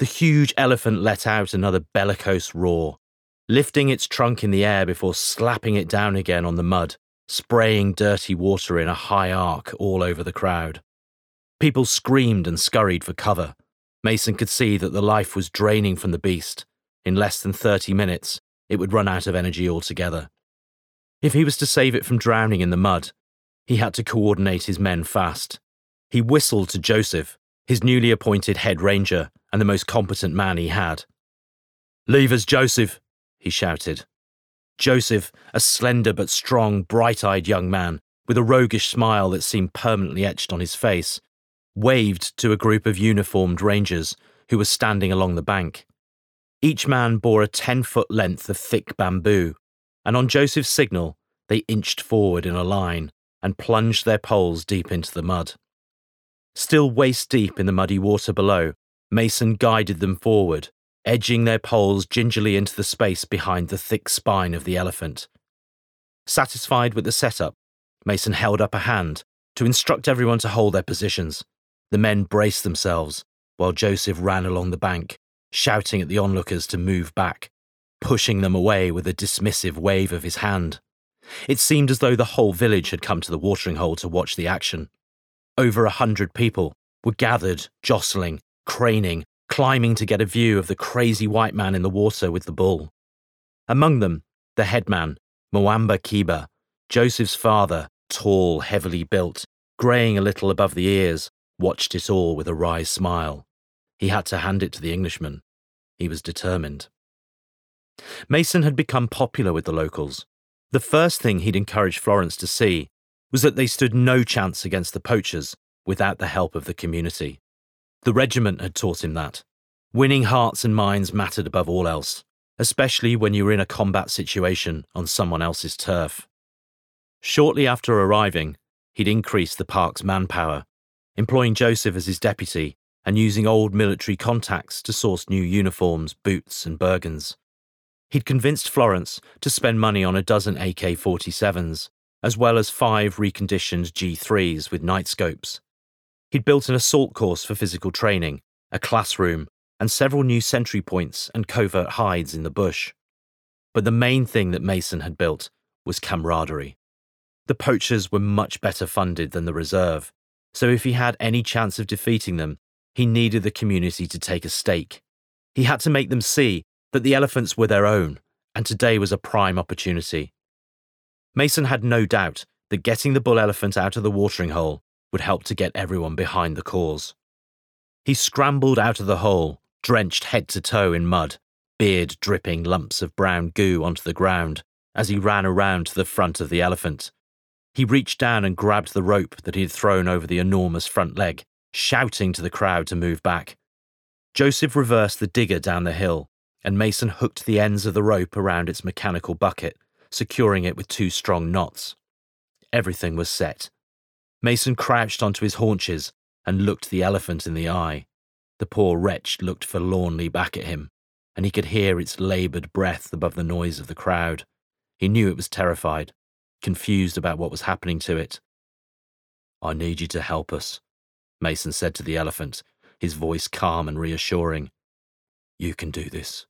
The huge elephant let out another bellicose roar, lifting its trunk in the air before slapping it down again on the mud, spraying dirty water in a high arc all over the crowd. People screamed and scurried for cover. Mason could see that the life was draining from the beast. In less than 30 minutes, it would run out of energy altogether. If he was to save it from drowning in the mud, he had to coordinate his men fast. He whistled to Joseph, his newly appointed head ranger and the most competent man he had. Leave us, Joseph, he shouted. Joseph, a slender but strong, bright eyed young man, with a roguish smile that seemed permanently etched on his face, waved to a group of uniformed rangers who were standing along the bank. Each man bore a 10 foot length of thick bamboo, and on Joseph's signal, they inched forward in a line and plunged their poles deep into the mud. Still waist deep in the muddy water below, Mason guided them forward, edging their poles gingerly into the space behind the thick spine of the elephant. Satisfied with the setup, Mason held up a hand to instruct everyone to hold their positions. The men braced themselves while Joseph ran along the bank, shouting at the onlookers to move back, pushing them away with a dismissive wave of his hand. It seemed as though the whole village had come to the watering hole to watch the action. Over a hundred people were gathered, jostling, craning, climbing to get a view of the crazy white man in the water with the bull. Among them, the headman, Mwamba Kiba, Joseph's father, tall, heavily built, greying a little above the ears, watched it all with a wry smile. He had to hand it to the Englishman. He was determined. Mason had become popular with the locals. The first thing he'd encouraged Florence to see was that they stood no chance against the poachers without the help of the community. The regiment had taught him that. Winning hearts and minds mattered above all else, especially when you were in a combat situation on someone else's turf. Shortly after arriving, he'd increased the park's manpower, employing Joseph as his deputy and using old military contacts to source new uniforms, boots, and Bergens. He'd convinced Florence to spend money on a dozen AK 47s, as well as five reconditioned G3s with night scopes. He'd built an assault course for physical training, a classroom, and several new sentry points and covert hides in the bush. But the main thing that Mason had built was camaraderie. The poachers were much better funded than the reserve, so if he had any chance of defeating them, he needed the community to take a stake. He had to make them see that the elephants were their own, and today was a prime opportunity. Mason had no doubt that getting the bull elephant out of the watering hole would help to get everyone behind the cause. He scrambled out of the hole, drenched head to toe in mud, beard dripping lumps of brown goo onto the ground as he ran around to the front of the elephant. He reached down and grabbed the rope that he had thrown over the enormous front leg, shouting to the crowd to move back. Joseph reversed the digger down the hill, and Mason hooked the ends of the rope around its mechanical bucket, securing it with two strong knots. Everything was set. Mason crouched onto his haunches and looked the elephant in the eye. The poor wretch looked forlornly back at him, and he could hear its laboured breath above the noise of the crowd. He knew it was terrified, confused about what was happening to it. I need you to help us, Mason said to the elephant, his voice calm and reassuring. You can do this.